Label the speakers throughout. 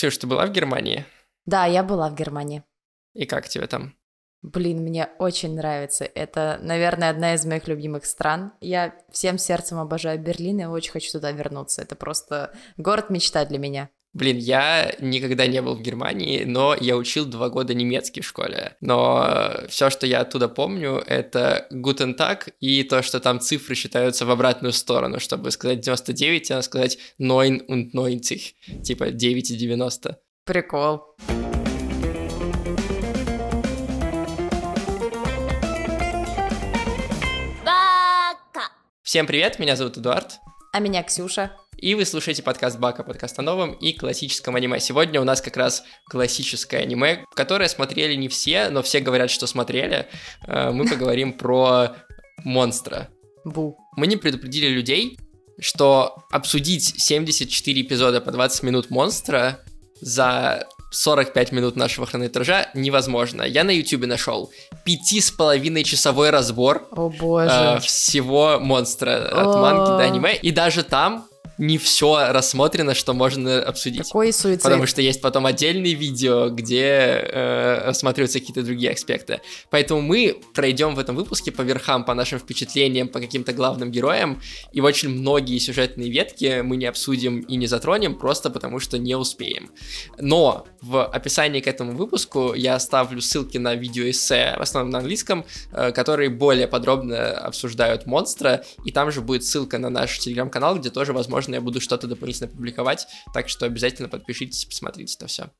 Speaker 1: Ксюш, ты была в Германии?
Speaker 2: Да, я была в Германии.
Speaker 1: И как тебе там?
Speaker 2: Блин, мне очень нравится. Это, наверное, одна из моих любимых стран. Я всем сердцем обожаю Берлин и очень хочу туда вернуться. Это просто город мечта для меня.
Speaker 1: Блин, я никогда не был в Германии, но я учил два года немецкий в школе. Но все, что я оттуда помню, это Guten Tag и то, что там цифры считаются в обратную сторону. Чтобы сказать 99, надо сказать 9 und 90, типа 9 и 90.
Speaker 2: Прикол.
Speaker 1: Всем привет, меня зовут Эдуард.
Speaker 2: А меня Ксюша.
Speaker 1: И вы слушаете подкаст Бака, подкаст о новом и классическом аниме. Сегодня у нас как раз классическое аниме, которое смотрели не все, но все говорят, что смотрели. Э, мы поговорим про монстра.
Speaker 2: Бу.
Speaker 1: Мы не предупредили людей, что обсудить 74 эпизода по 20 минут монстра за 45 минут нашего хронометража невозможно. Я на YouTube нашел пяти с половиной часовой разбор
Speaker 2: О боже.
Speaker 1: э, всего монстра от
Speaker 2: О.
Speaker 1: манги до аниме, и даже там не все рассмотрено, что можно обсудить.
Speaker 2: Какой суицид.
Speaker 1: Потому что есть потом отдельные видео, где э, рассматриваются какие-то другие аспекты. Поэтому мы пройдем в этом выпуске по верхам, по нашим впечатлениям, по каким-то главным героям. И очень многие сюжетные ветки мы не обсудим и не затронем, просто потому что не успеем. Но в описании к этому выпуску я оставлю ссылки на видеоэссе, в основном на английском, э, которые более подробно обсуждают монстра. И там же будет ссылка на наш телеграм-канал, где тоже, возможно, я буду что-то дополнительно публиковать. Так что обязательно подпишитесь, посмотрите это все.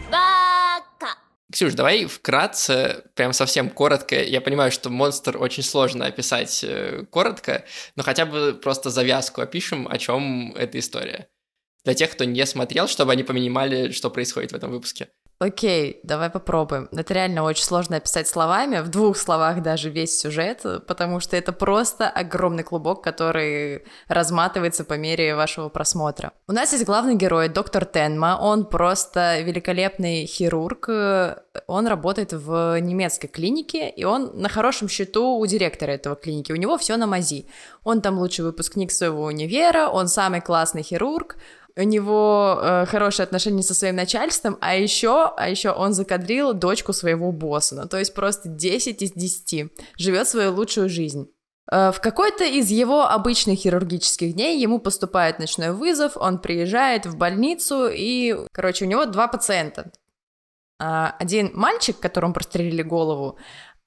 Speaker 1: Ксюш, давай вкратце, прям совсем коротко. Я понимаю, что монстр очень сложно описать э, коротко, но хотя бы просто завязку опишем, о чем эта история. Для тех, кто не смотрел, чтобы они понимали, что происходит в этом выпуске.
Speaker 2: Окей, давай попробуем. Это реально очень сложно описать словами, в двух словах даже весь сюжет, потому что это просто огромный клубок, который разматывается по мере вашего просмотра. У нас есть главный герой, доктор Тенма, он просто великолепный хирург, он работает в немецкой клинике, и он на хорошем счету у директора этого клиники, у него все на мази. Он там лучший выпускник своего универа, он самый классный хирург, у него э, хорошие отношения со своим начальством, а еще, а еще он закадрил дочку своего босса, ну то есть просто 10 из 10, живет свою лучшую жизнь. Э, В какой-то из его обычных хирургических дней ему поступает ночной вызов, он приезжает в больницу, и, короче, у него два пациента. А, Один мальчик, которому прострелили голову,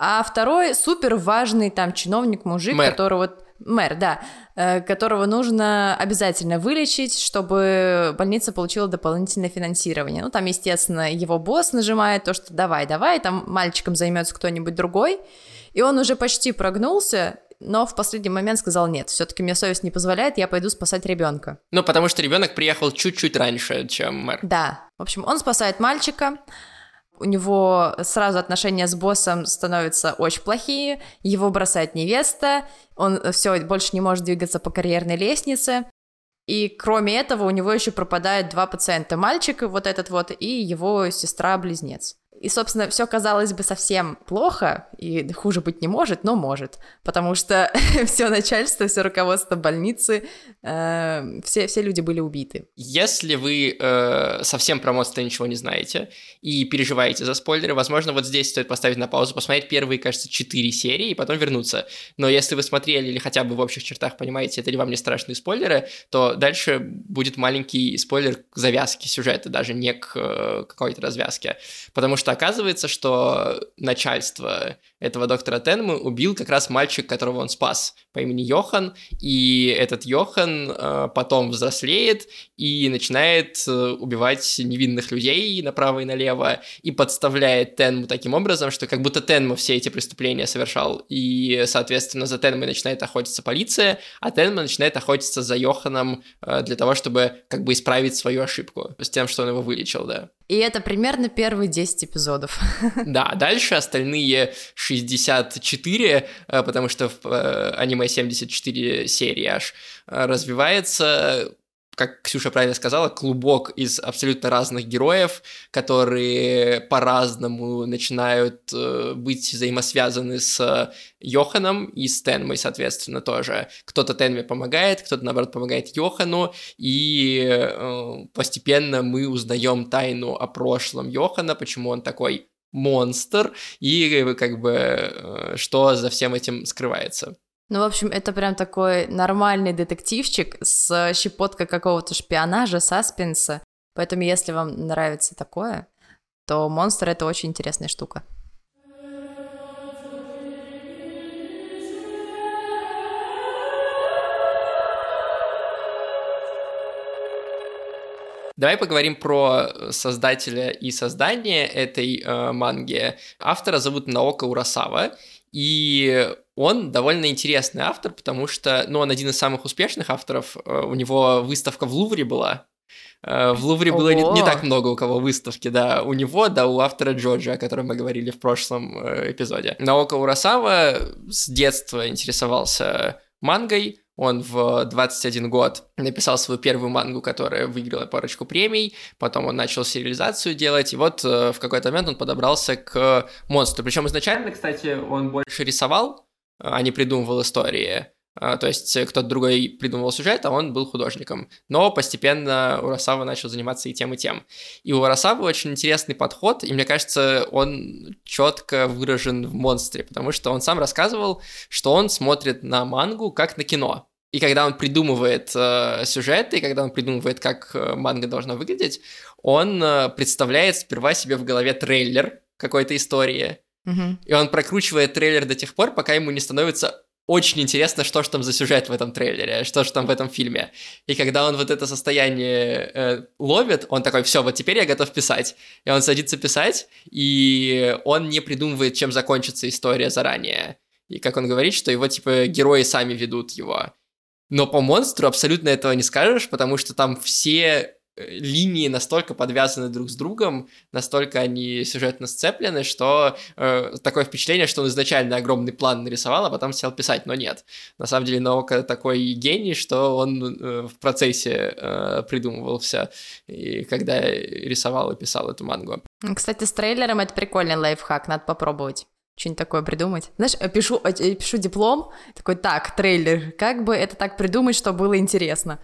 Speaker 2: а второй супер важный там чиновник-мужик,
Speaker 1: Мэр.
Speaker 2: которого... Мэр, да, э, которого нужно обязательно вылечить, чтобы больница получила дополнительное финансирование. Ну, там, естественно, его босс нажимает то, что давай, давай, там мальчиком займется кто-нибудь другой, и он уже почти прогнулся, но в последний момент сказал нет, все-таки мне совесть не позволяет, я пойду спасать ребенка.
Speaker 1: Ну, потому что ребенок приехал чуть-чуть раньше, чем мэр.
Speaker 2: Да, в общем, он спасает мальчика, у него сразу отношения с боссом становятся очень плохие, его бросает невеста, он все больше не может двигаться по карьерной лестнице. И кроме этого у него еще пропадают два пациента, мальчик вот этот вот и его сестра-близнец. И, собственно, все казалось бы совсем плохо, и хуже быть не может, но может, потому что все начальство, все руководство больницы, э, все, все люди были убиты.
Speaker 1: Если вы э, совсем про монстра ничего не знаете и переживаете за спойлеры, возможно, вот здесь стоит поставить на паузу, посмотреть первые, кажется, четыре серии и потом вернуться. Но если вы смотрели или хотя бы в общих чертах понимаете, это ли вам не страшные спойлеры, то дальше будет маленький спойлер к завязке сюжета, даже не к э, какой-то развязке. Потому что оказывается, что начальство этого доктора Тенмы убил как раз мальчик, которого он спас, по имени Йохан, и этот Йохан э, потом взрослеет и начинает э, убивать невинных людей направо и налево, и подставляет Тенму таким образом, что как будто Тенма все эти преступления совершал, и, соответственно, за Тенмой начинает охотиться полиция, а Тенма начинает охотиться за Йоханом э, для того, чтобы как бы исправить свою ошибку с тем, что он его вылечил, да.
Speaker 2: И это примерно первые 10 эпизодов.
Speaker 1: Да, дальше остальные 64, э, потому что в э, аниме 74 серии аж, э, развивается как Ксюша правильно сказала, клубок из абсолютно разных героев, которые по-разному начинают быть взаимосвязаны с Йоханом и с Тенмой, соответственно, тоже. Кто-то Тенме помогает, кто-то, наоборот, помогает Йохану, и постепенно мы узнаем тайну о прошлом Йохана, почему он такой монстр, и как бы э, что за всем этим скрывается.
Speaker 2: Ну, в общем, это прям такой нормальный детективчик с щепоткой какого-то шпионажа, саспенса. Поэтому, если вам нравится такое, то «Монстр» — это очень интересная штука.
Speaker 1: Давай поговорим про создателя и создание этой э, манги. Автора зовут Наока Урасава, и он довольно интересный автор, потому что, ну, он один из самых успешных авторов. Э, у него выставка в Лувре была. Э, в Лувре Ого. было не, не так много у кого выставки, да. У него, да, у автора Джорджа, о котором мы говорили в прошлом э, эпизоде. Наока Урасава с детства интересовался мангой, он в 21 год написал свою первую мангу, которая выиграла парочку премий, потом он начал сериализацию делать, и вот э, в какой-то момент он подобрался к монстру. Причем изначально, кстати, он больше рисовал, а не придумывал истории. А, то есть э, кто-то другой придумывал сюжет, а он был художником. Но постепенно Урасава начал заниматься и тем, и тем. И у Урасавы очень интересный подход, и мне кажется, он четко выражен в «Монстре», потому что он сам рассказывал, что он смотрит на мангу как на кино. И когда он придумывает э, сюжеты, и когда он придумывает, как э, манга должна выглядеть, он э, представляет сперва себе в голове трейлер какой-то истории,
Speaker 2: Mm-hmm.
Speaker 1: И он прокручивает трейлер до тех пор, пока ему не становится очень интересно, что же там за сюжет в этом трейлере, что же там в этом фильме. И когда он вот это состояние э, ловит, он такой, все, вот теперь я готов писать. И он садится писать, и он не придумывает, чем закончится история заранее. И как он говорит, что его, типа, герои сами ведут его. Но по монстру абсолютно этого не скажешь, потому что там все линии настолько подвязаны друг с другом, настолько они сюжетно сцеплены, что э, такое впечатление, что он изначально огромный план нарисовал, а потом сел писать, но нет. На самом деле Наока такой гений, что он э, в процессе э, придумывал все, и когда рисовал и писал эту мангу.
Speaker 2: Кстати, с трейлером это прикольный лайфхак, надо попробовать что-нибудь такое придумать. Знаешь, пишу, пишу диплом, такой, так, трейлер, как бы это так придумать, чтобы было интересно?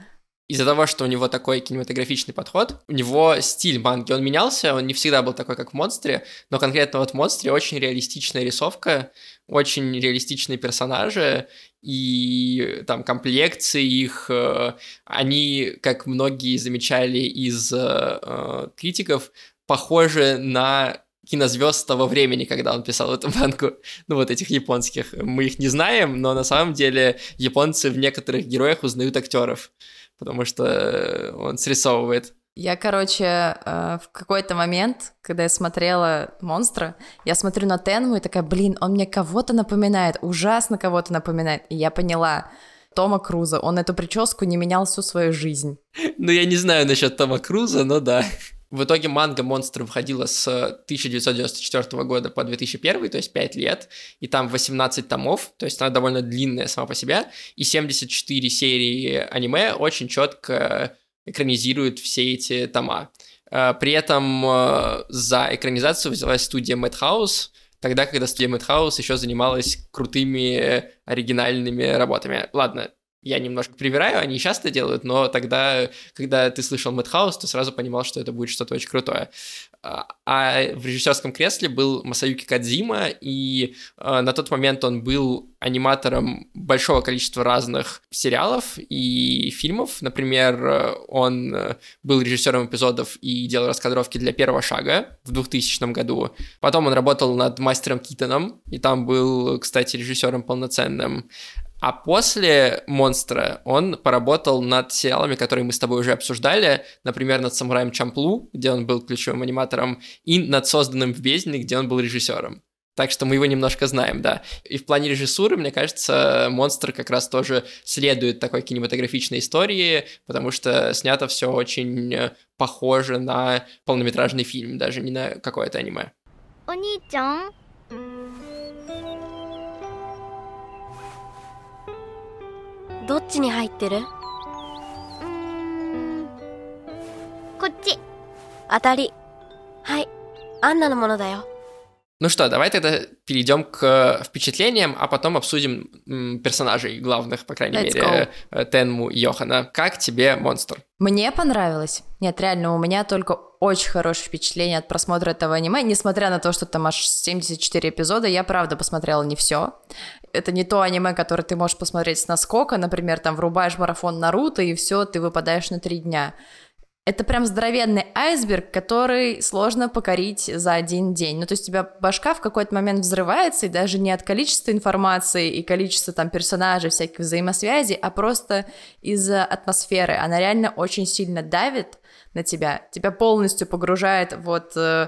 Speaker 1: Из-за того, что у него такой кинематографичный подход, у него стиль манги, он менялся, он не всегда был такой, как в «Монстре», но конкретно вот в «Монстре» очень реалистичная рисовка, очень реалистичные персонажи, и там комплекции их, э, они, как многие замечали из э, критиков, похожи на кинозвезд того времени, когда он писал эту мангу, ну вот этих японских. Мы их не знаем, но на самом деле японцы в некоторых героях узнают актеров потому что э, он срисовывает.
Speaker 2: Я, короче, э, в какой-то момент, когда я смотрела «Монстра», я смотрю на Тенму и такая, блин, он мне кого-то напоминает, ужасно кого-то напоминает. И я поняла, Тома Круза, он эту прическу не менял всю свою жизнь.
Speaker 1: Ну, я не знаю насчет Тома Круза, но да. В итоге манга «Монстр» выходила с 1994 года по 2001, то есть 5 лет, и там 18 томов, то есть она довольно длинная сама по себе, и 74 серии аниме очень четко экранизируют все эти тома. Э, при этом э, за экранизацию взялась студия Madhouse, тогда, когда студия Madhouse еще занималась крутыми оригинальными работами. Ладно, я немножко привираю, они часто делают, но тогда, когда ты слышал Мэтхаус, ты сразу понимал, что это будет что-то очень крутое. А, а в режиссерском кресле был Масаюки Кадзима, и э, на тот момент он был аниматором большого количества разных сериалов и фильмов. Например, он э, был режиссером эпизодов и делал раскадровки для первого шага в 2000 году. Потом он работал над Мастером Китоном, и там был, кстати, режиссером полноценным. А после «Монстра» он поработал над сериалами, которые мы с тобой уже обсуждали, например, над «Самураем Чамплу», где он был ключевым аниматором, и над «Созданным в бездне», где он был режиссером. Так что мы его немножко знаем, да. И в плане режиссуры, мне кажется, «Монстр» как раз тоже следует такой кинематографичной истории, потому что снято все очень похоже на полнометражный фильм, даже не на какое-то аниме. お兄ちゃん
Speaker 2: どっちに入ってる？うん。
Speaker 3: こっち。当たり。はい。アンナのものだよ。
Speaker 1: Ну что, давай тогда перейдем к впечатлениям, а потом обсудим персонажей главных, по крайней
Speaker 2: Let's
Speaker 1: мере, э, Тенму и Йохана. Как тебе монстр?
Speaker 2: Мне понравилось. Нет, реально, у меня только очень хорошее впечатление от просмотра этого аниме, несмотря на то, что там аж 74 эпизода, я правда посмотрела не все. Это не то аниме, которое ты можешь посмотреть с наскока, например, там врубаешь марафон Наруто, и все, ты выпадаешь на три дня. Это прям здоровенный айсберг, который сложно покорить за один день. Ну, то есть у тебя башка в какой-то момент взрывается, и даже не от количества информации и количества там персонажей, всяких взаимосвязей, а просто из-за атмосферы. Она реально очень сильно давит на тебя, тебя полностью погружает вот э,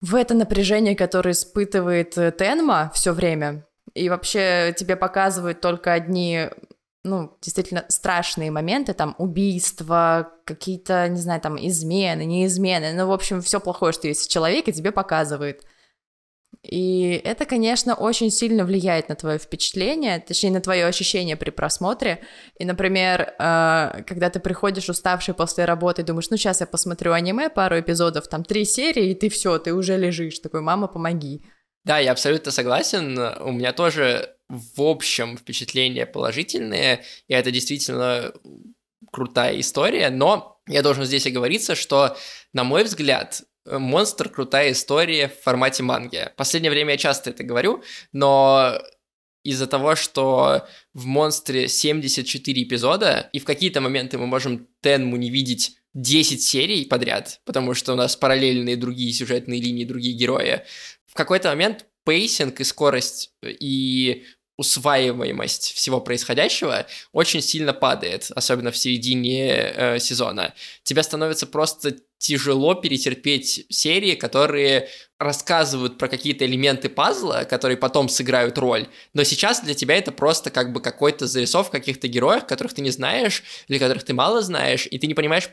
Speaker 2: в это напряжение, которое испытывает э, Тенма все время. И вообще тебе показывают только одни ну, действительно страшные моменты, там, убийства, какие-то, не знаю, там, измены, неизмены, ну, в общем, все плохое, что есть в человеке, тебе показывает. И это, конечно, очень сильно влияет на твое впечатление, точнее, на твое ощущение при просмотре. И, например, э, когда ты приходишь уставший после работы думаешь, ну, сейчас я посмотрю аниме, пару эпизодов, там, три серии, и ты все, ты уже лежишь, такой, мама, помоги.
Speaker 1: Да, я абсолютно согласен. У меня тоже в общем впечатления положительные, и это действительно крутая история, но я должен здесь оговориться, что, на мой взгляд, монстр крутая история в формате манги. В последнее время я часто это говорю, но из-за того, что в монстре 74 эпизода, и в какие-то моменты мы можем Тенму не видеть 10 серий подряд, потому что у нас параллельные другие сюжетные линии, другие герои, в какой-то момент pacing и скорость и усваиваемость всего происходящего очень сильно падает, особенно в середине э, сезона. Тебе становится просто тяжело перетерпеть серии, которые рассказывают про какие-то элементы пазла, которые потом сыграют роль. Но сейчас для тебя это просто как бы какой-то зарисов каких-то героев, которых ты не знаешь или которых ты мало знаешь, и ты не понимаешь,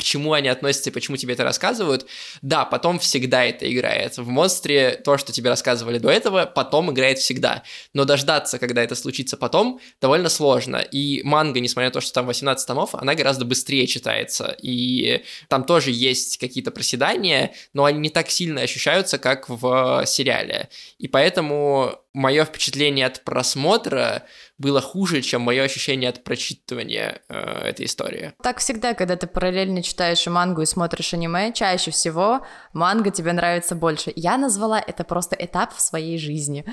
Speaker 1: к чему они относятся и почему тебе это рассказывают, да, потом всегда это играет. В «Монстре» то, что тебе рассказывали до этого, потом играет всегда. Но дождаться, когда это случится потом, довольно сложно. И манга, несмотря на то, что там 18 томов, она гораздо быстрее читается. И там тоже есть какие-то проседания, но они не так сильно ощущаются, как в сериале. И поэтому мое впечатление от просмотра было хуже, чем мое ощущение от прочитывания э, этой истории.
Speaker 2: Так всегда, когда ты параллельно читаешь и мангу и смотришь аниме, чаще всего манга тебе нравится больше. Я назвала это просто этап в своей жизни.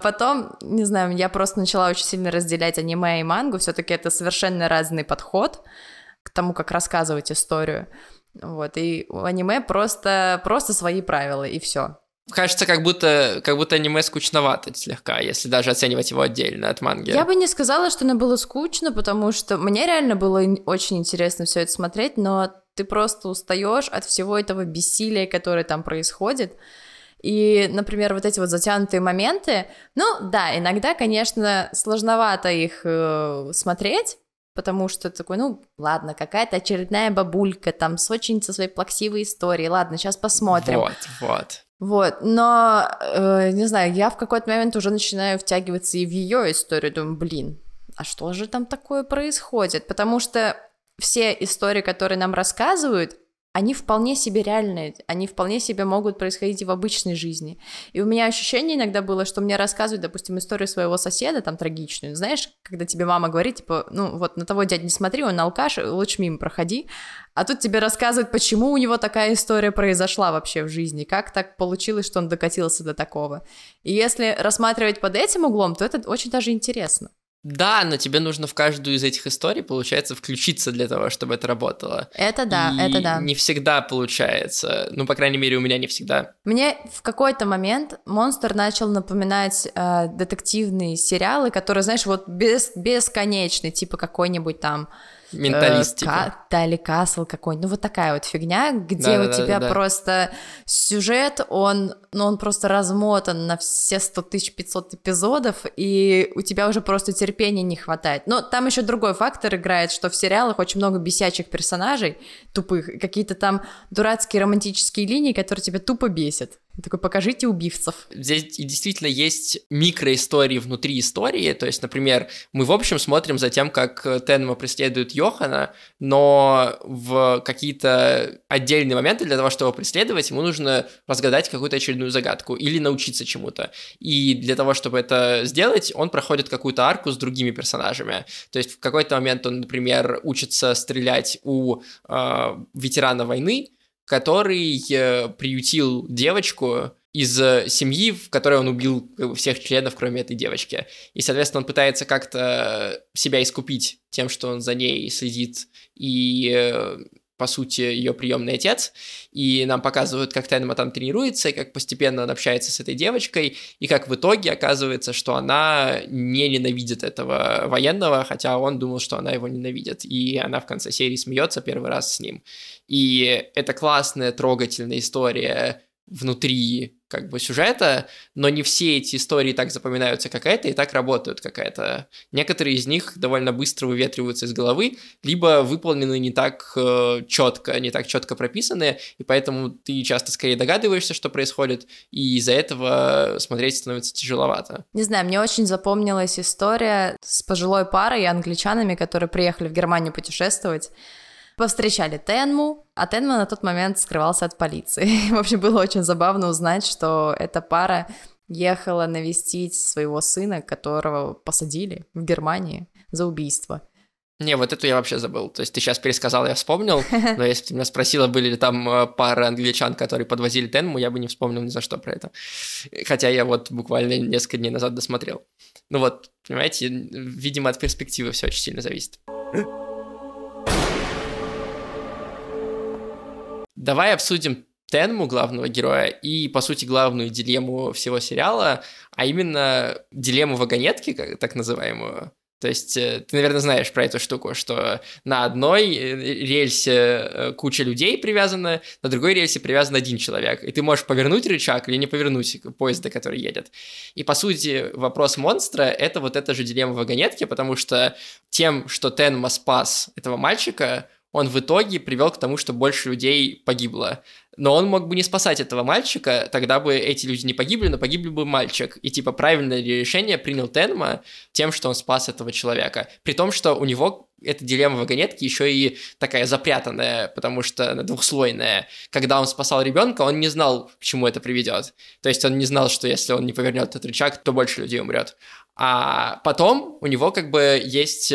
Speaker 2: Потом, не знаю, я просто начала очень сильно разделять аниме и мангу. Все-таки это совершенно разный подход к тому, как рассказывать историю. Вот, и у аниме просто, просто свои правила, и все
Speaker 1: кажется, как будто, как будто аниме скучновато слегка, если даже оценивать его отдельно от манги.
Speaker 2: Я бы не сказала, что оно было скучно, потому что мне реально было очень интересно все это смотреть, но ты просто устаешь от всего этого бессилия, которое там происходит. И, например, вот эти вот затянутые моменты, ну да, иногда, конечно, сложновато их э, смотреть, потому что такой, ну, ладно, какая-то очередная бабулька там с очень со своей плаксивой историей, ладно, сейчас посмотрим.
Speaker 1: Вот, вот.
Speaker 2: Вот, но, э, не знаю, я в какой-то момент уже начинаю втягиваться и в ее историю, думаю, блин, а что же там такое происходит? Потому что все истории, которые нам рассказывают, они вполне себе реальные, они вполне себе могут происходить и в обычной жизни. И у меня ощущение иногда было, что мне рассказывают, допустим, историю своего соседа, там, трагичную, знаешь, когда тебе мама говорит, типа, ну, вот на того дядю не смотри, он алкаш, лучше мимо проходи, а тут тебе рассказывают, почему у него такая история произошла вообще в жизни, как так получилось, что он докатился до такого. И если рассматривать под этим углом, то это очень даже интересно.
Speaker 1: Да, но тебе нужно в каждую из этих историй, получается, включиться для того, чтобы это работало.
Speaker 2: Это да,
Speaker 1: И
Speaker 2: это да.
Speaker 1: не всегда получается. Ну, по крайней мере, у меня не всегда.
Speaker 2: Мне в какой-то момент монстр начал напоминать э, детективные сериалы, которые, знаешь, вот без, бесконечный, типа какой-нибудь там
Speaker 1: Менталист, э,
Speaker 2: или Касл какой-нибудь, ну вот такая вот фигня, где
Speaker 1: да,
Speaker 2: у
Speaker 1: да,
Speaker 2: тебя
Speaker 1: да.
Speaker 2: просто сюжет, он, ну он просто размотан на все 100 тысяч 500 эпизодов, и у тебя уже просто терпения не хватает. Но там еще другой фактор играет, что в сериалах очень много бесячих персонажей, тупых, какие-то там дурацкие романтические линии, которые тебя тупо бесят. Такой, покажите убивцев.
Speaker 1: Здесь действительно есть микроистории внутри истории, то есть, например, мы в общем смотрим за тем, как Тенма преследует Йохана, но в какие-то отдельные моменты для того, чтобы преследовать, ему нужно разгадать какую-то очередную загадку или научиться чему-то. И для того, чтобы это сделать, он проходит какую-то арку с другими персонажами. То есть в какой-то момент он, например, учится стрелять у э, ветерана войны, который э, приютил девочку из э, семьи, в которой он убил всех членов, кроме этой девочки. И, соответственно, он пытается как-то себя искупить тем, что он за ней следит и э, по сути, ее приемный отец, и нам показывают, как Тенма там тренируется, и как постепенно он общается с этой девочкой, и как в итоге оказывается, что она не ненавидит этого военного, хотя он думал, что она его ненавидит, и она в конце серии смеется первый раз с ним. И это классная, трогательная история внутри как бы сюжета, но не все эти истории так запоминаются, как это, и так работают, как это. Некоторые из них довольно быстро выветриваются из головы, либо выполнены не так э, четко, не так четко прописаны, и поэтому ты часто скорее догадываешься, что происходит, и из-за этого смотреть становится тяжеловато.
Speaker 2: Не знаю, мне очень запомнилась история с пожилой парой и англичанами, которые приехали в Германию путешествовать, Повстречали Тенму, а Тенма на тот момент скрывался от полиции. В общем, было очень забавно узнать, что эта пара ехала навестить своего сына, которого посадили в Германии за убийство.
Speaker 1: Не, вот эту я вообще забыл. То есть ты сейчас пересказал, я вспомнил, но если бы ты меня спросила, были ли там э, пары англичан, которые подвозили Тенму, я бы не вспомнил ни за что про это. Хотя я вот буквально несколько дней назад досмотрел. Ну вот, понимаете, видимо, от перспективы все очень сильно зависит. Давай обсудим Тенму, главного героя, и, по сути, главную дилемму всего сериала, а именно дилемму вагонетки, так называемую. То есть э, ты, наверное, знаешь про эту штуку, что на одной э, рельсе э, куча людей привязана, на другой рельсе привязан один человек, и ты можешь повернуть рычаг или не повернуть поезда, который едет. И, по сути, вопрос монстра — это вот эта же дилемма вагонетки, потому что тем, что Тенма спас этого мальчика, он в итоге привел к тому, что больше людей погибло. Но он мог бы не спасать этого мальчика, тогда бы эти люди не погибли, но погибли бы мальчик. И типа правильное решение принял Тенма тем, что он спас этого человека. При том, что у него эта дилемма вагонетки еще и такая запрятанная, потому что она двухслойная. Когда он спасал ребенка, он не знал, к чему это приведет. То есть он не знал, что если он не повернет этот рычаг, то больше людей умрет. А потом у него как бы есть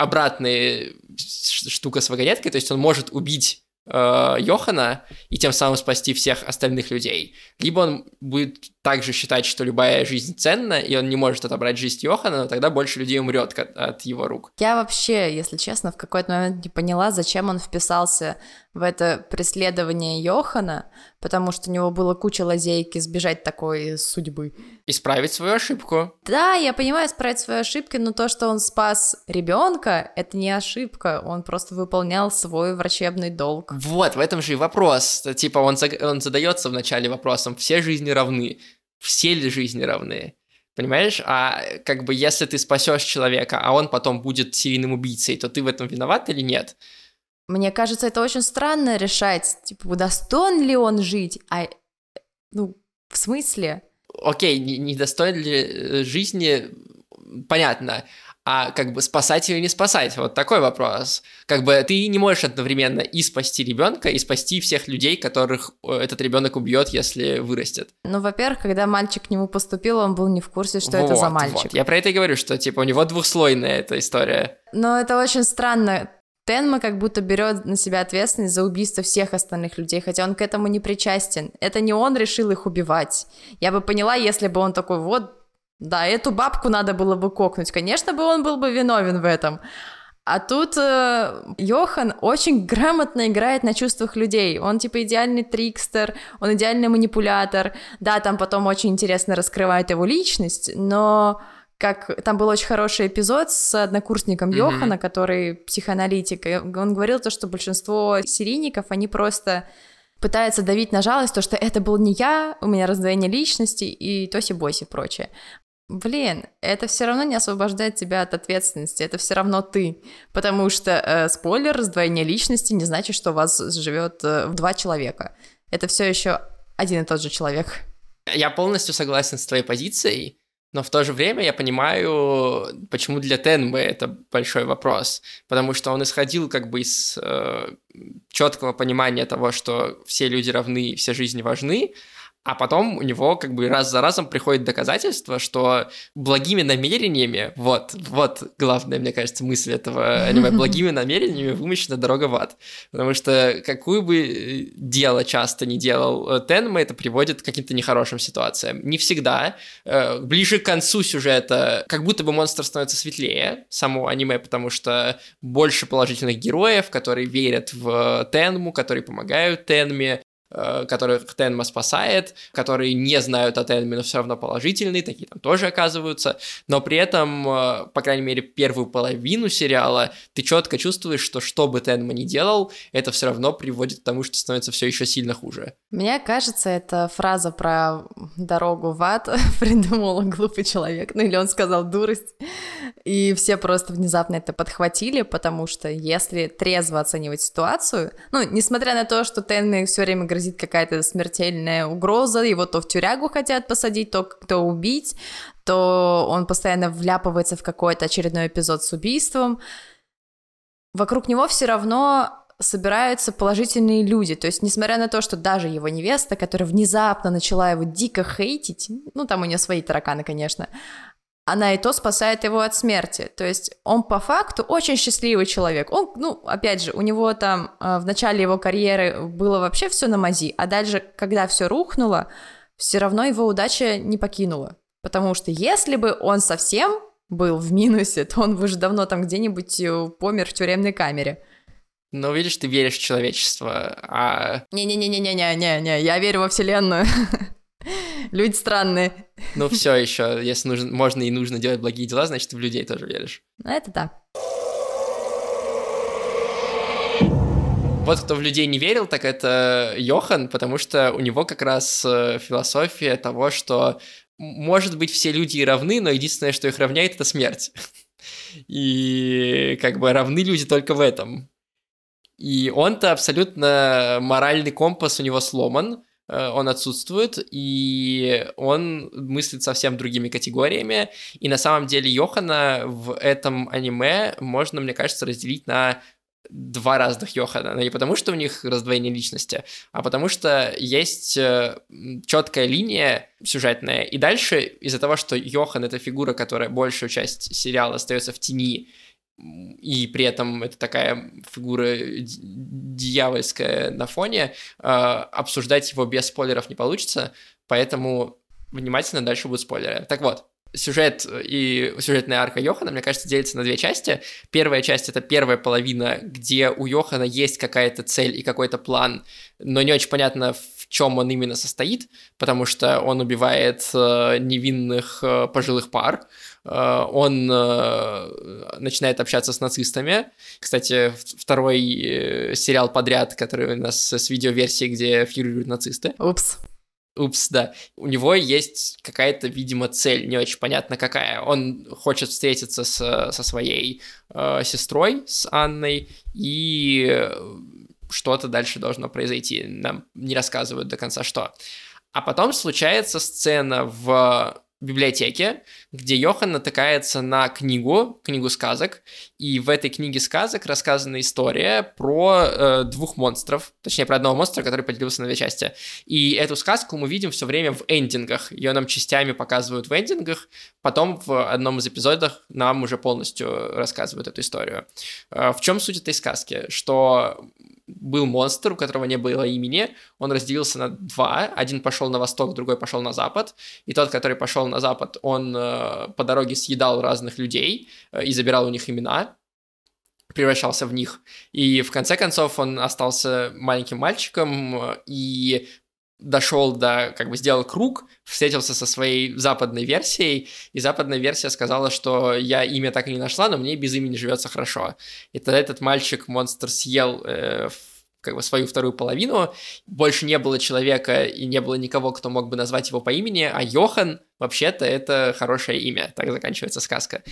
Speaker 1: обратная штука с вагонеткой, то есть он может убить э, Йохана и тем самым спасти всех остальных людей. Либо он будет также считать, что любая жизнь ценна, и он не может отобрать жизнь Йохана, но тогда больше людей умрет от, от его рук.
Speaker 2: Я вообще, если честно, в какой-то момент не поняла, зачем он вписался в это преследование Йохана, потому что у него было куча лазейки сбежать такой судьбы.
Speaker 1: Исправить свою ошибку.
Speaker 2: Да, я понимаю, исправить свою ошибку, но то, что он спас ребенка, это не ошибка, он просто выполнял свой врачебный долг.
Speaker 1: Вот, в этом же и вопрос. Типа он, он задается вначале вопросом, все жизни равны, все ли жизни равны? Понимаешь? А как бы если ты спасешь человека, а он потом будет серийным убийцей, то ты в этом виноват или нет?
Speaker 2: Мне кажется, это очень странно решать, типа, достоин ли он жить, а, ну, в смысле?
Speaker 1: Окей, не, не достоин ли э, жизни, понятно, а как бы спасать или не спасать? Вот такой вопрос. Как бы ты не можешь одновременно и спасти ребенка, и спасти всех людей, которых э, этот ребенок убьет, если вырастет.
Speaker 2: Ну, во-первых, когда мальчик к нему поступил, он был не в курсе, что вот, это за мальчик. Вот.
Speaker 1: Я про это и говорю, что типа у него двухслойная эта история.
Speaker 2: Но это очень странно Тенма как будто берет на себя ответственность за убийство всех остальных людей, хотя он к этому не причастен. Это не он решил их убивать. Я бы поняла, если бы он такой, вот, да, эту бабку надо было бы кокнуть. Конечно бы он был бы виновен в этом. А тут э, Йохан очень грамотно играет на чувствах людей. Он типа идеальный трикстер, он идеальный манипулятор. Да, там потом очень интересно раскрывает его личность, но как там был очень хороший эпизод с однокурсником mm-hmm. Йохана, который психоаналитик, и он говорил то, что большинство серийников, они просто пытаются давить на жалость, то, что это был не я, у меня раздвоение личности и тоси-боси прочее. Блин, это все равно не освобождает тебя от ответственности, это все равно ты, потому что э, спойлер, раздвоение личности не значит, что у вас живет э, два человека. Это все еще один и тот же человек.
Speaker 1: Я полностью согласен с твоей позицией, но в то же время я понимаю, почему для Тенмы это большой вопрос. Потому что он исходил как бы из э, четкого понимания того, что все люди равны, все жизни важны, а потом у него как бы раз за разом приходит доказательство, что благими намерениями, вот, вот главная, мне кажется, мысль этого аниме, благими намерениями вымощена дорога в ад. Потому что какую бы э, дело часто не делал э, Тенма, это приводит к каким-то нехорошим ситуациям. Не всегда. Э, ближе к концу сюжета как будто бы монстр становится светлее, само аниме, потому что больше положительных героев, которые верят в Тенму, которые помогают Тенме, которых Тенма спасает, которые не знают о Тенме, но все равно положительные, такие там тоже оказываются, но при этом, э, по крайней мере, первую половину сериала ты четко чувствуешь, что что бы Тенма ни делал, это все равно приводит к тому, что становится все еще сильно хуже.
Speaker 2: Мне кажется, эта фраза про дорогу в ад придумал глупый человек, ну или он сказал дурость, и все просто внезапно это подхватили, потому что если трезво оценивать ситуацию, ну, несмотря на то, что Тенме все время говорит грозит какая-то смертельная угроза, его то в тюрягу хотят посадить, то кто убить, то он постоянно вляпывается в какой-то очередной эпизод с убийством. Вокруг него все равно собираются положительные люди. То есть, несмотря на то, что даже его невеста, которая внезапно начала его дико хейтить, ну, там у нее свои тараканы, конечно, она и то спасает его от смерти. То есть он по факту очень счастливый человек. Он, ну, опять же, у него там э, в начале его карьеры было вообще все на мази, а дальше, когда все рухнуло, все равно его удача не покинула. Потому что если бы он совсем был в минусе, то он бы уже давно там где-нибудь э, помер в тюремной камере.
Speaker 1: Ну, видишь, ты веришь в человечество, а...
Speaker 2: Не-не-не-не-не-не-не, я верю во Вселенную. Люди странные.
Speaker 1: Ну все еще, если нужно, можно и нужно делать благие дела, значит, ты в людей тоже веришь.
Speaker 2: Это да.
Speaker 1: Вот кто в людей не верил, так это Йохан, потому что у него как раз э, философия того, что может быть все люди равны, но единственное, что их равняет, это смерть. И как бы равны люди только в этом. И он-то абсолютно моральный компас у него сломан, он отсутствует, и он мыслит совсем другими категориями. И на самом деле Йохана в этом аниме можно, мне кажется, разделить на два разных Йохана. Но не потому, что у них раздвоение личности, а потому что есть э, четкая линия сюжетная. И дальше из-за того, что Йохан — это фигура, которая большую часть сериала остается в тени, и при этом это такая фигура дьявольская на фоне, э, обсуждать его без спойлеров не получится, поэтому внимательно дальше будут спойлеры. Так вот, сюжет и сюжетная арка Йохана, мне кажется, делится на две части. Первая часть — это первая половина, где у Йохана есть какая-то цель и какой-то план, но не очень понятно, в чем он именно состоит, потому что он убивает э, невинных э, пожилых пар, он э, начинает общаться с нацистами. Кстати, второй э, сериал подряд, который у нас с видеоверсией, где фигурируют нацисты.
Speaker 2: Упс.
Speaker 1: Упс, да. У него есть какая-то, видимо, цель, не очень понятно какая. Он хочет встретиться с, со своей э, сестрой, с Анной, и что-то дальше должно произойти. Нам не рассказывают до конца что. А потом случается сцена в библиотеке, где Йохан натыкается на книгу, книгу сказок, и в этой книге сказок рассказана история про э, двух монстров, точнее, про одного монстра, который поделился на две части. И эту сказку мы видим все время в эндингах. Ее нам частями показывают в эндингах, потом в одном из эпизодов нам уже полностью рассказывают эту историю. Э, в чем суть этой сказки? Что был монстр, у которого не было имени, он разделился на два, один пошел на восток, другой пошел на запад, и тот, который пошел на запад, он э, по дороге съедал разных людей э, и забирал у них имена, превращался в них. И в конце концов он остался маленьким мальчиком э, и дошел до, как бы сделал круг, встретился со своей западной версией, и западная версия сказала, что я имя так и не нашла, но мне без имени живется хорошо. И тогда этот мальчик-монстр съел э, как бы свою вторую половину, больше не было человека и не было никого, кто мог бы назвать его по имени, а Йохан вообще-то это хорошее имя, так заканчивается сказка.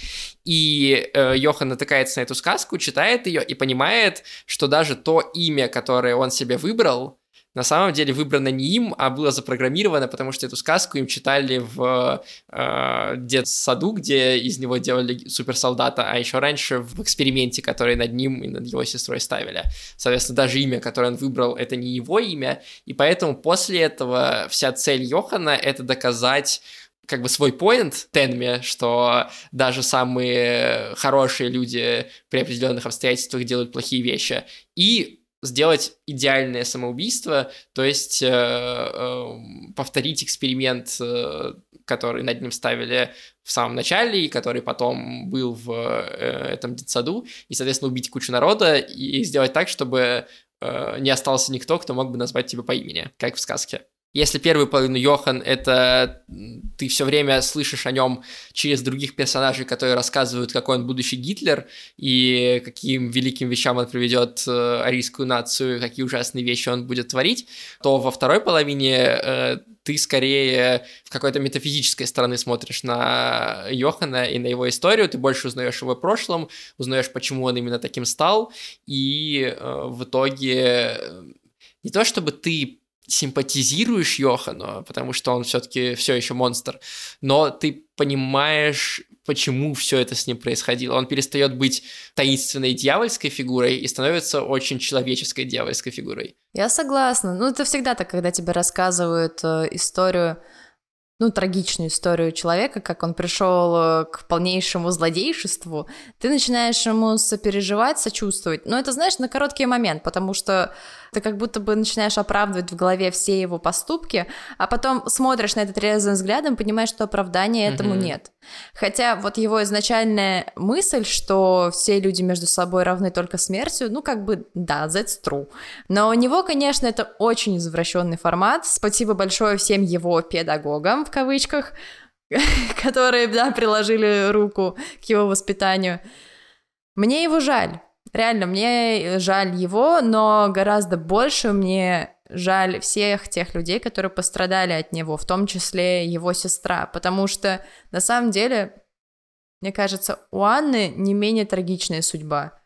Speaker 1: И э, Йохан натыкается на эту сказку, читает ее и понимает, что даже то имя, которое он себе выбрал, на самом деле выбрано не им, а было запрограммировано, потому что эту сказку им читали в э, детсаду, где из него делали суперсолдата, а еще раньше в эксперименте, который над ним и над его сестрой ставили. Соответственно, даже имя, которое он выбрал, это не его имя, и поэтому после этого вся цель Йохана — это доказать как бы свой поинт Тенме, что даже самые хорошие люди при определенных обстоятельствах делают плохие вещи. И сделать идеальное самоубийство, то есть э, э, повторить эксперимент, э, который над ним ставили в самом начале, и который потом был в э, этом детсаду, и, соответственно, убить кучу народа и сделать так, чтобы э, не остался никто, кто мог бы назвать тебя по имени, как в сказке. Если первую половину Йохан это ты все время слышишь о нем через других персонажей, которые рассказывают, какой он будущий Гитлер и каким великим вещам он приведет э, арийскую нацию, какие ужасные вещи он будет творить, то во второй половине э, ты скорее в какой-то метафизической стороны смотришь на Йохана и на его историю, ты больше узнаешь его прошлом, узнаешь, почему он именно таким стал, и э, в итоге э, не то чтобы ты симпатизируешь Йохану, потому что он все-таки все еще монстр, но ты понимаешь, почему все это с ним происходило. Он перестает быть таинственной дьявольской фигурой и становится очень человеческой дьявольской фигурой.
Speaker 2: Я согласна. Ну, это всегда так, когда тебе рассказывают э, историю ну, трагичную историю человека, как он пришел э, к полнейшему злодейшеству, ты начинаешь ему сопереживать, сочувствовать. Но это, знаешь, на короткий момент, потому что ты как будто бы начинаешь оправдывать в голове все его поступки, а потом смотришь на этот трезвым взглядом, понимаешь, что оправдания этому mm-hmm. нет. Хотя вот его изначальная мысль, что все люди между собой равны только смертью, ну как бы да, that's true. Но у него, конечно, это очень извращенный формат. Спасибо большое всем его педагогам в кавычках, которые да, приложили руку к его воспитанию. Мне его жаль. Реально, мне жаль его, но гораздо больше мне жаль всех тех людей, которые пострадали от него, в том числе его сестра, потому что на самом деле, мне кажется, у Анны не менее трагичная судьба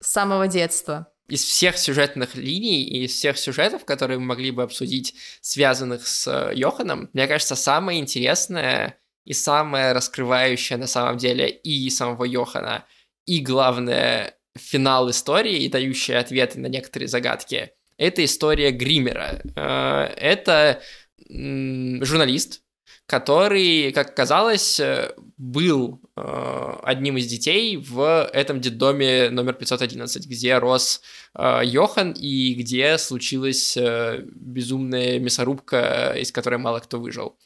Speaker 2: с самого детства.
Speaker 1: Из всех сюжетных линий и из всех сюжетов, которые мы могли бы обсудить, связанных с э, Йоханом, мне кажется, самое интересное и самое раскрывающее на самом деле и самого Йохана, и главное финал истории и дающий ответы на некоторые загадки, это история Гримера. Э, это журналист, который, как оказалось, был э, одним из детей в этом детдоме номер 511, где рос э, Йохан и где случилась безумная мясорубка, из которой мало кто выжил.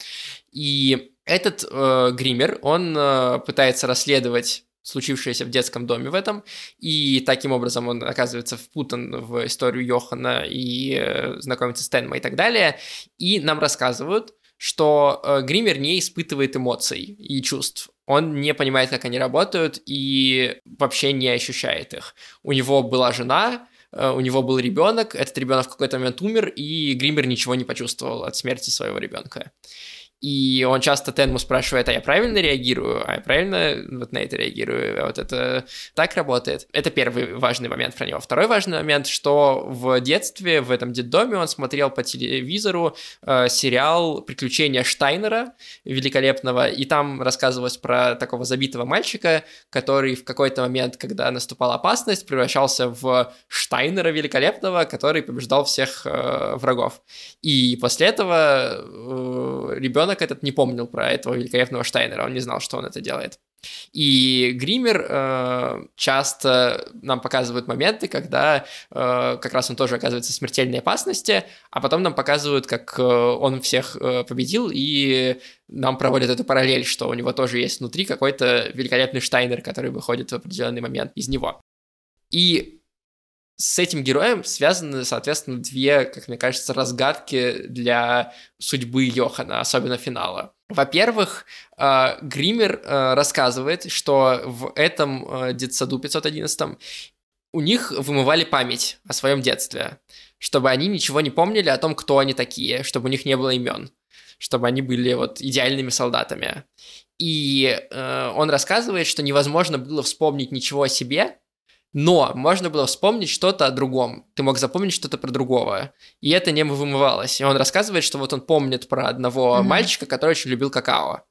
Speaker 1: И этот э, гример, он э, пытается расследовать случившееся в детском доме в этом, и таким образом он оказывается впутан в историю Йохана и э, знакомится с Тенма и так далее, и нам рассказывают, что э, Гример не испытывает эмоций и чувств. Он не понимает, как они работают, и вообще не ощущает их. У него была жена, э, у него был ребенок, этот ребенок в какой-то момент умер, и Гример ничего не почувствовал от смерти своего ребенка. И он часто Тенму спрашивает, а я правильно реагирую? А я правильно вот на это реагирую? Вот это так работает. Это первый важный момент про него. Второй важный момент, что в детстве, в этом детдоме он смотрел по телевизору э, сериал «Приключения Штайнера» великолепного, и там рассказывалось про такого забитого мальчика, который в какой-то момент, когда наступала опасность, превращался в Штайнера великолепного, который побеждал всех э, врагов. И после этого э, ребенок ребенок этот не помнил про этого великолепного Штайнера, он не знал, что он это делает. И Гример э, часто нам показывают моменты, когда э, как раз он тоже оказывается в смертельной опасности, а потом нам показывают, как э, он всех э, победил, и нам проводят эту параллель, что у него тоже есть внутри какой-то великолепный Штайнер, который выходит в определенный момент из него. И с этим героем связаны, соответственно, две, как мне кажется, разгадки для судьбы Йохана, особенно финала. Во-первых, э, Гример э, рассказывает, что в этом э, детсаду 511 у них вымывали память о своем детстве, чтобы они ничего не помнили о том, кто они такие, чтобы у них не было имен, чтобы они были вот идеальными солдатами. И он рассказывает, что невозможно было вспомнить ничего о себе, но можно было вспомнить что-то о другом. Ты мог запомнить что-то про другого. И это не вымывалось. И он рассказывает, что вот он помнит про одного mm-hmm. мальчика, который очень любил какао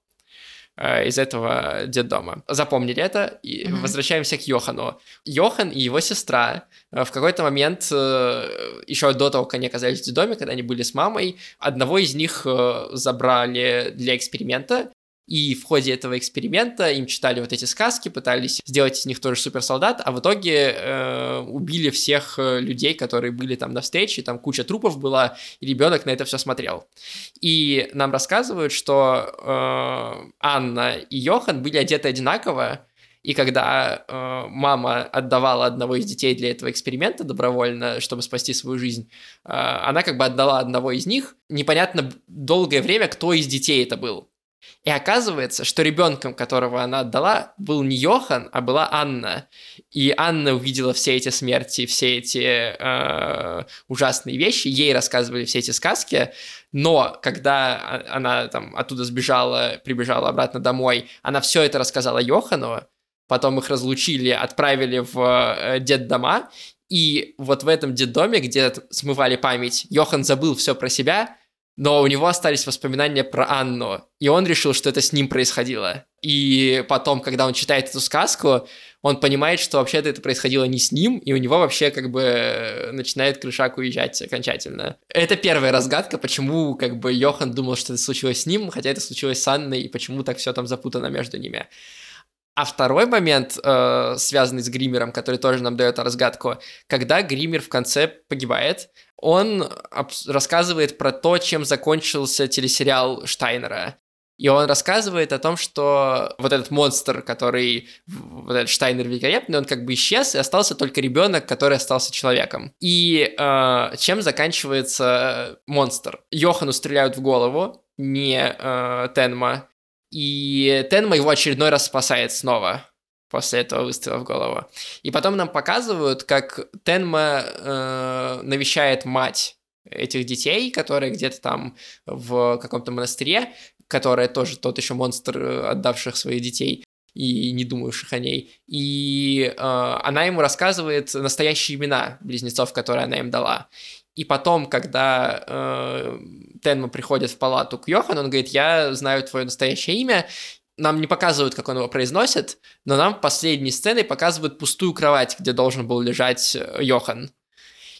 Speaker 1: э, из этого детдома. Запомнили это и mm-hmm. возвращаемся к Йохану. Йохан и его сестра э, в какой-то момент, э, еще до того, как они оказались в детдоме, когда они были с мамой, одного из них забрали для эксперимента, и в ходе этого эксперимента им читали вот эти сказки, пытались сделать из них тоже суперсолдат, а в итоге э, убили всех э, людей, которые были там на встрече, там куча трупов была, и ребенок на это все смотрел. И нам рассказывают, что э, Анна и Йохан были одеты одинаково, и когда э, мама отдавала одного из детей для этого эксперимента добровольно, чтобы спасти свою жизнь, э, она как бы отдала одного из них. Непонятно долгое время, кто из детей это был. И оказывается, что ребенком, которого она отдала, был не Йохан, а была Анна. И Анна увидела все эти смерти, все эти э, ужасные вещи, ей рассказывали все эти сказки, но когда она там оттуда сбежала, прибежала обратно домой, она все это рассказала Йохану, потом их разлучили, отправили в э, детдома, и вот в этом детдоме, где смывали память, Йохан забыл все про себя, но у него остались воспоминания про Анну, и он решил, что это с ним происходило. И потом, когда он читает эту сказку, он понимает, что вообще-то это происходило не с ним, и у него вообще как бы начинает крышак уезжать окончательно. Это первая разгадка, почему как бы Йохан думал, что это случилось с ним, хотя это случилось с Анной, и почему так все там запутано между ними. А второй момент, э, связанный с гримером, который тоже нам дает разгадку, когда гример в конце погибает, он рассказывает про то, чем закончился телесериал Штайнера. И он рассказывает о том, что вот этот монстр, который, вот этот Штайнер великолепный, он как бы исчез, и остался только ребенок, который остался человеком. И э, чем заканчивается монстр? Йохану стреляют в голову, не э, Тенма, и Тенма его очередной раз спасает снова после этого выстрела в голову. И потом нам показывают, как Тенма э, навещает мать этих детей, которые где-то там в каком-то монастыре, которая тоже тот еще монстр, э, отдавших своих детей и не думающих о ней. И э, она ему рассказывает настоящие имена близнецов, которые она им дала. И потом, когда э, Тенма приходит в палату к Йохану, он говорит, я знаю твое настоящее имя, нам не показывают, как он его произносит, но нам последней сцене показывают пустую кровать, где должен был лежать э, Йохан.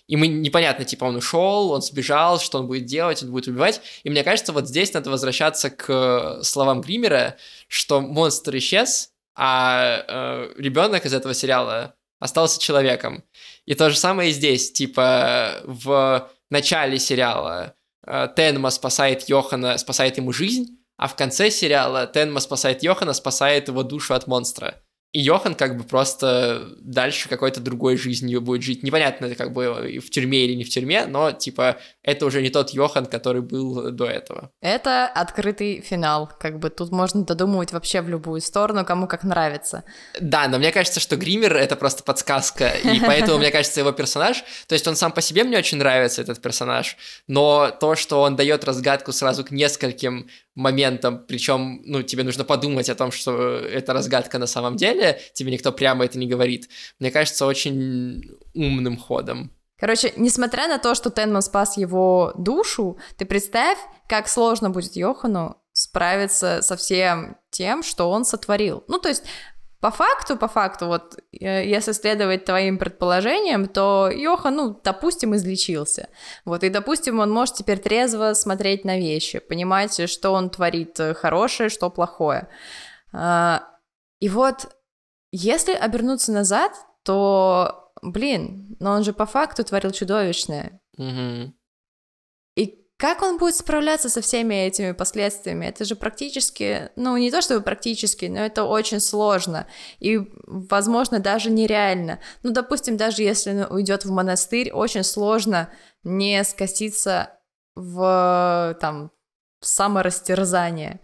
Speaker 1: И мы непонятно, типа, он ушел, он сбежал, что он будет делать, он будет убивать. И мне кажется, вот здесь надо возвращаться к э, словам Гримера, что монстр исчез, а э, ребенок из этого сериала остался человеком. И то же самое и здесь, типа, в начале сериала э, Тенма спасает Йохана, спасает ему жизнь, а в конце сериала Тенма спасает Йохана, спасает его душу от монстра. И Йохан как бы просто дальше какой-то другой жизнью будет жить. Непонятно, как бы в тюрьме или не в тюрьме, но, типа, это уже не тот Йохан, который был до этого.
Speaker 2: Это открытый финал. Как бы тут можно додумывать вообще в любую сторону, кому как нравится.
Speaker 1: Да, но мне кажется, что Гример — это просто подсказка, и поэтому, мне кажется, его персонаж... То есть он сам по себе мне очень нравится, этот персонаж, но то, что он дает разгадку сразу к нескольким моментом, причем, ну, тебе нужно подумать о том, что это разгадка на самом деле, тебе никто прямо это не говорит. Мне кажется, очень умным ходом.
Speaker 2: Короче, несмотря на то, что Тенман спас его душу, ты представь, как сложно будет Йохану справиться со всем тем, что он сотворил. Ну, то есть по факту, по факту, вот э, если следовать твоим предположениям, то Йоха, ну, допустим, излечился. Вот, и, допустим, он может теперь трезво смотреть на вещи, понимать, что он творит э, хорошее, что плохое. А, и вот, если обернуться назад, то, блин, но он же по факту творил чудовищное.
Speaker 1: Mm-hmm.
Speaker 2: Как он будет справляться со всеми этими последствиями? Это же практически, ну не то чтобы практически, но это очень сложно и, возможно, даже нереально. Ну, допустим, даже если он уйдет в монастырь, очень сложно не скоситься в там саморастерзание,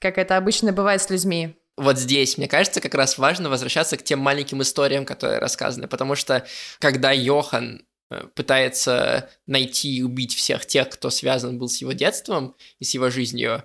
Speaker 2: как это обычно бывает с людьми
Speaker 1: вот здесь, мне кажется, как раз важно возвращаться к тем маленьким историям, которые рассказаны, потому что когда Йохан пытается найти и убить всех тех, кто связан был с его детством и с его жизнью,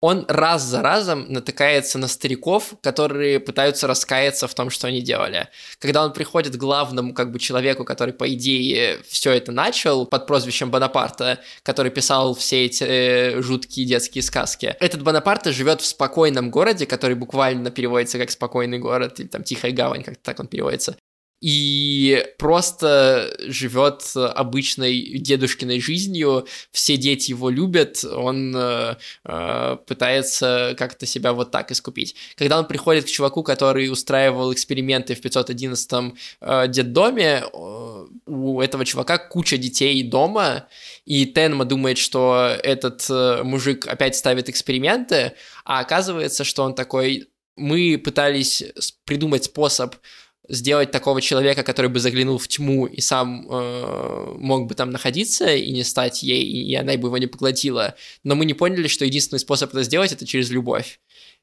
Speaker 1: он раз за разом натыкается на стариков, которые пытаются раскаяться в том, что они делали. Когда он приходит к главному как бы человеку, который, по идее, все это начал, под прозвищем Бонапарта, который писал все эти э, жуткие детские сказки. Этот Бонапарта живет в спокойном городе, который буквально переводится как «спокойный город», или там «тихая гавань», как-то так он переводится и просто живет обычной дедушкиной жизнью, все дети его любят, он э, э, пытается как-то себя вот так искупить. Когда он приходит к чуваку, который устраивал эксперименты в 511-м э, детдоме, у этого чувака куча детей дома, и Тенма думает, что этот э, мужик опять ставит эксперименты, а оказывается, что он такой... Мы пытались придумать способ сделать такого человека, который бы заглянул в тьму и сам э, мог бы там находиться и не стать ей, и она бы его не поглотила. Но мы не поняли, что единственный способ это сделать это через любовь.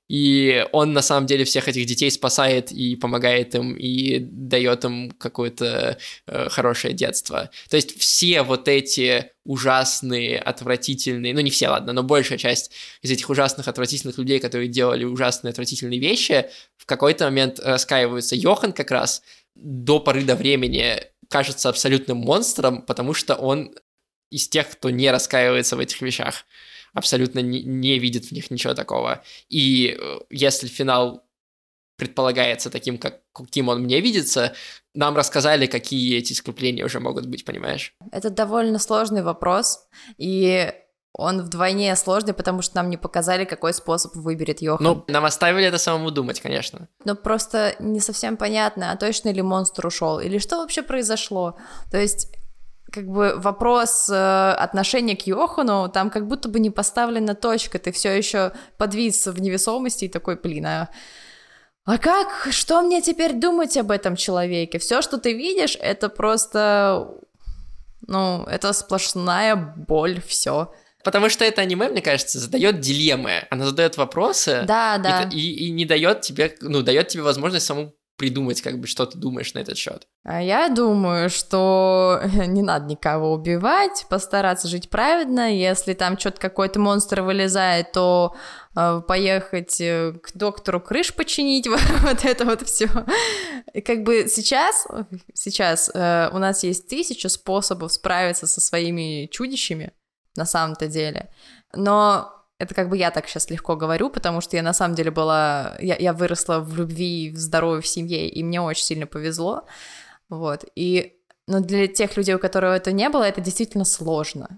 Speaker 1: И он на самом деле всех этих детей спасает и помогает им, и дает им какое-то э, хорошее детство. То есть все вот эти ужасные, отвратительные, ну не все, ладно, но большая часть из этих ужасных, отвратительных людей, которые делали ужасные, отвратительные вещи, в какой-то момент раскаиваются. Йохан как раз до поры до времени кажется абсолютным монстром, потому что он из тех, кто не раскаивается в этих вещах абсолютно не, не видит в них ничего такого. И э, если финал предполагается таким, как, каким он мне видится, нам рассказали, какие эти искупления уже могут быть, понимаешь?
Speaker 2: Это довольно сложный вопрос, и он вдвойне сложный, потому что нам не показали, какой способ выберет Йохан.
Speaker 1: Ну, нам оставили это самому думать, конечно.
Speaker 2: Но просто не совсем понятно, а точно ли монстр ушел, или что вообще произошло. То есть как бы вопрос э, отношения к Йохану, там как будто бы не поставлена точка, ты все еще подвис в невесомости и такой, блин, а... А как? Что мне теперь думать об этом человеке? Все, что ты видишь, это просто... Ну, это сплошная боль, все.
Speaker 1: Потому что это аниме, мне кажется, задает дилеммы. Она задает вопросы.
Speaker 2: Да, да.
Speaker 1: И, и, и не дает тебе, ну, дает тебе возможность саму придумать, как бы, что ты думаешь на этот счет?
Speaker 2: А я думаю, что не надо никого убивать, постараться жить праведно. Если там что-то какой-то монстр вылезает, то э, поехать э, к доктору крыш починить, вот это вот все. Как бы сейчас, сейчас э, у нас есть тысяча способов справиться со своими чудищами, на самом-то деле. Но это как бы я так сейчас легко говорю, потому что я на самом деле была... Я, я выросла в любви, в здоровье, в семье, и мне очень сильно повезло. Вот. И... Но для тех людей, у которых это не было, это действительно сложно.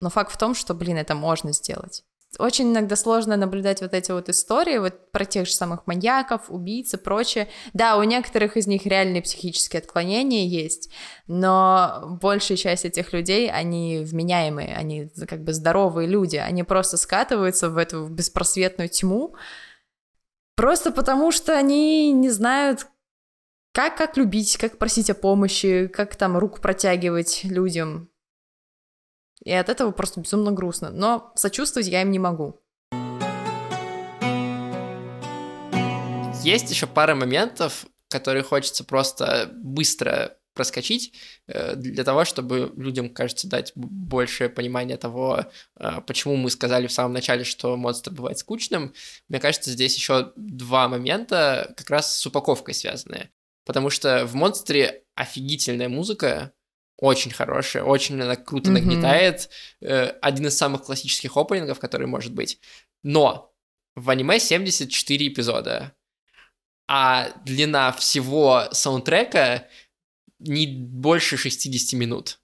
Speaker 2: Но факт в том, что, блин, это можно сделать очень иногда сложно наблюдать вот эти вот истории, вот про тех же самых маньяков, убийц и прочее. Да, у некоторых из них реальные психические отклонения есть, но большая часть этих людей, они вменяемые, они как бы здоровые люди, они просто скатываются в эту беспросветную тьму, просто потому что они не знают, как, как любить, как просить о помощи, как там руку протягивать людям. И от этого просто безумно грустно. Но сочувствовать я им не могу.
Speaker 1: Есть еще пара моментов, которые хочется просто быстро проскочить э, для того, чтобы людям, кажется, дать большее понимание того, э, почему мы сказали в самом начале, что монстр бывает скучным. Мне кажется, здесь еще два момента как раз с упаковкой связанные. Потому что в монстре офигительная музыка, очень хорошая, очень она круто mm-hmm. нагнетает. Э, один из самых классических опенингов, который может быть. Но в аниме 74 эпизода, а длина всего саундтрека не больше 60 минут.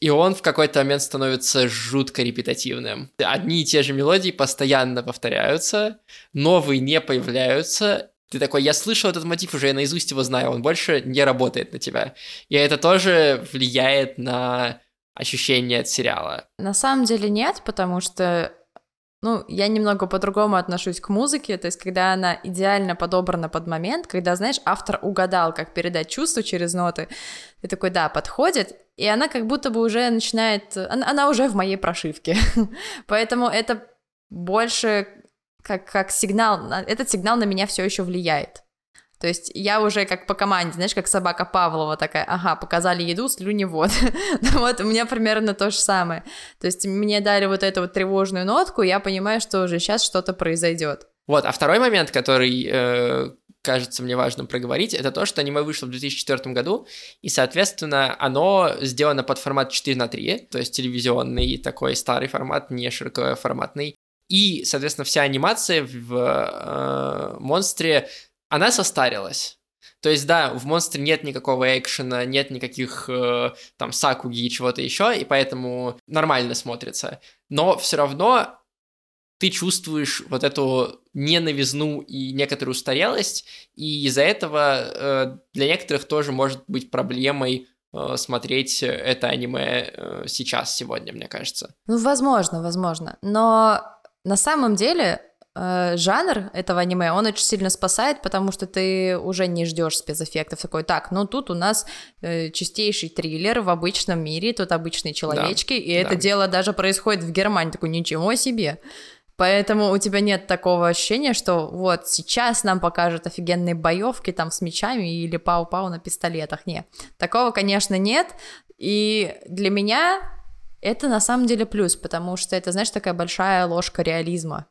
Speaker 1: И он в какой-то момент становится жутко репетативным. Одни и те же мелодии постоянно повторяются, новые не появляются, ты такой, я слышал этот мотив уже, я наизусть его знаю, он больше не работает на тебя. И это тоже влияет на ощущение от сериала.
Speaker 2: На самом деле нет, потому что ну, я немного по-другому отношусь к музыке, то есть когда она идеально подобрана под момент, когда, знаешь, автор угадал, как передать чувство через ноты, ты такой, да, подходит, и она как будто бы уже начинает, она, она уже в моей прошивке, поэтому это больше как, как сигнал, этот сигнал на меня все еще влияет. То есть я уже как по команде, знаешь, как собака Павлова такая, ага, показали еду, слюни вот. вот у меня примерно то же самое. То есть мне дали вот эту вот тревожную нотку, я понимаю, что уже сейчас что-то произойдет.
Speaker 1: Вот, а второй момент, который э, кажется мне важным проговорить, это то, что аниме вышло в 2004 году, и, соответственно, оно сделано под формат 4 на 3, то есть телевизионный такой старый формат, не широкоформатный. И, соответственно, вся анимация в э, монстре она состарилась. То есть, да, в монстре нет никакого экшена, нет никаких э, там сакуги и чего-то еще, и поэтому нормально смотрится. Но все равно ты чувствуешь вот эту ненавизну и некоторую устарелость, и из-за этого э, для некоторых тоже может быть проблемой э, смотреть это аниме э, сейчас, сегодня, мне кажется.
Speaker 2: Ну, возможно, возможно. Но на самом деле Э, жанр этого аниме, он очень сильно спасает, потому что ты уже не ждешь спецэффектов. Такой, так, ну тут у нас э, чистейший триллер в обычном мире, тут обычные человечки, да, и да. это дело даже происходит в Германии. Такой, ничего себе. Поэтому у тебя нет такого ощущения, что вот сейчас нам покажут офигенные боевки там с мечами или пау-пау на пистолетах. Нет, такого, конечно, нет. И для меня это на самом деле плюс, потому что это, знаешь, такая большая ложка реализма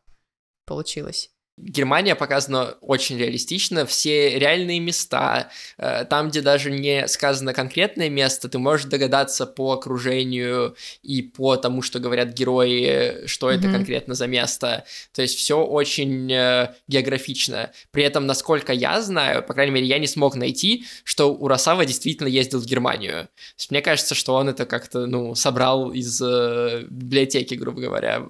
Speaker 2: получилось.
Speaker 1: Германия показана очень реалистично, все реальные места, э, там, где даже не сказано конкретное место, ты можешь догадаться по окружению и по тому, что говорят герои, что mm-hmm. это конкретно за место. То есть все очень э, географично. При этом, насколько я знаю, по крайней мере, я не смог найти, что Урасава действительно ездил в Германию. То есть мне кажется, что он это как-то, ну, собрал из э, библиотеки, грубо говоря,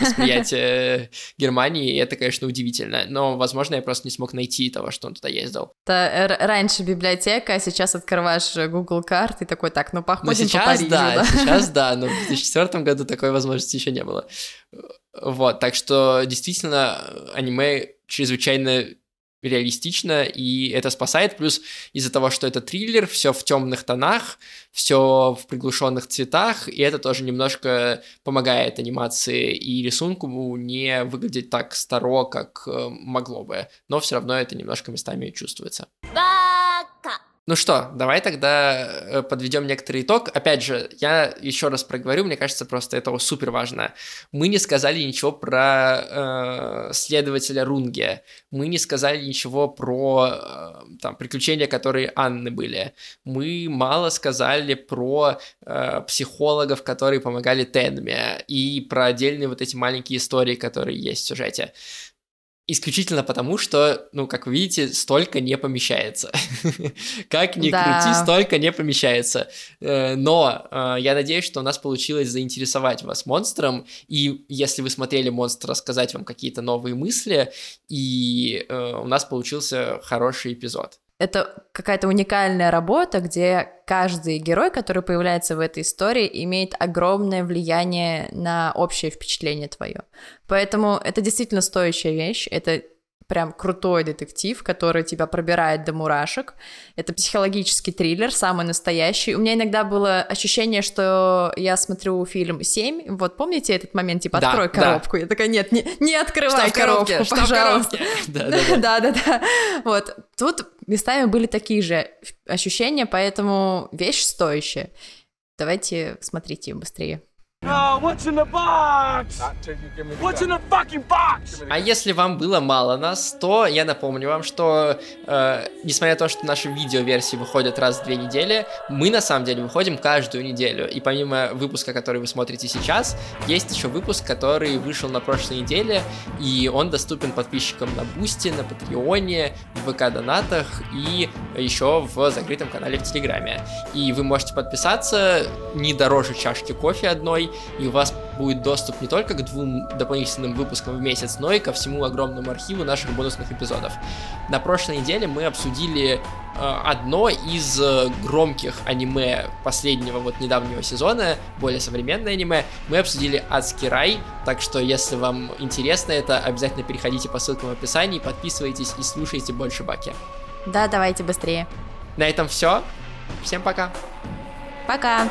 Speaker 1: восприятие Германии, и это, конечно, удивительно удивительно, но, возможно, я просто не смог найти того, что он туда ездил.
Speaker 2: Это раньше библиотека, а сейчас открываешь Google карты и такой, так, ну походим ну,
Speaker 1: сейчас,
Speaker 2: по Парижу,
Speaker 1: да, да, сейчас да, но в 2004 году такой возможности еще не было. Вот, так что действительно аниме чрезвычайно реалистично, и это спасает. Плюс из-за того, что это триллер, все в темных тонах, все в приглушенных цветах, и это тоже немножко помогает анимации и рисунку не выглядеть так старо, как э, могло бы. Но все равно это немножко местами чувствуется. Ну что, давай тогда э, подведем некоторый итог. Опять же, я еще раз проговорю, мне кажется, просто это супер важно. Мы не сказали ничего про э, следователя Рунге, мы не сказали ничего про э, там, приключения, которые Анны были. Мы мало сказали про э, психологов, которые помогали Тенме, и про отдельные вот эти маленькие истории, которые есть в сюжете исключительно потому, что, ну, как вы видите, столько не помещается. как ни да. крути, столько не помещается. Э, но э, я надеюсь, что у нас получилось заинтересовать вас монстром, и если вы смотрели монстр, рассказать вам какие-то новые мысли, и э, у нас получился хороший эпизод
Speaker 2: это какая-то уникальная работа, где каждый герой, который появляется в этой истории, имеет огромное влияние на общее впечатление твое. Поэтому это действительно стоящая вещь. Это прям крутой детектив, который тебя пробирает до мурашек. Это психологический триллер, самый настоящий. У меня иногда было ощущение, что я смотрю фильм «Семь». Вот помните этот момент, типа, открой да, коробку? Да. Я такая, нет, не, не открывай что коробку, коробке? пожалуйста. Да-да-да. Вот. Тут местами были такие же ощущения, поэтому вещь стоящая. Давайте смотрите быстрее.
Speaker 1: А если вам было мало нас, то я напомню вам, что э, несмотря на то, что наши видео-версии выходят раз в две недели, мы на самом деле выходим каждую неделю. И помимо выпуска, который вы смотрите сейчас, есть еще выпуск, который вышел на прошлой неделе, и он доступен подписчикам на Бусти, на Патреоне, в ВК-донатах и еще в закрытом канале в Телеграме. И вы можете подписаться не дороже чашки кофе одной, и у вас будет доступ не только к двум дополнительным выпускам в месяц, но и ко всему огромному архиву наших бонусных эпизодов. На прошлой неделе мы обсудили э, одно из э, громких аниме последнего вот недавнего сезона, более современное аниме. Мы обсудили Адский рай, так что если вам интересно это, обязательно переходите по ссылкам в описании, подписывайтесь и слушайте больше Баки.
Speaker 2: Да, давайте быстрее.
Speaker 1: На этом все. Всем пока.
Speaker 2: Пока.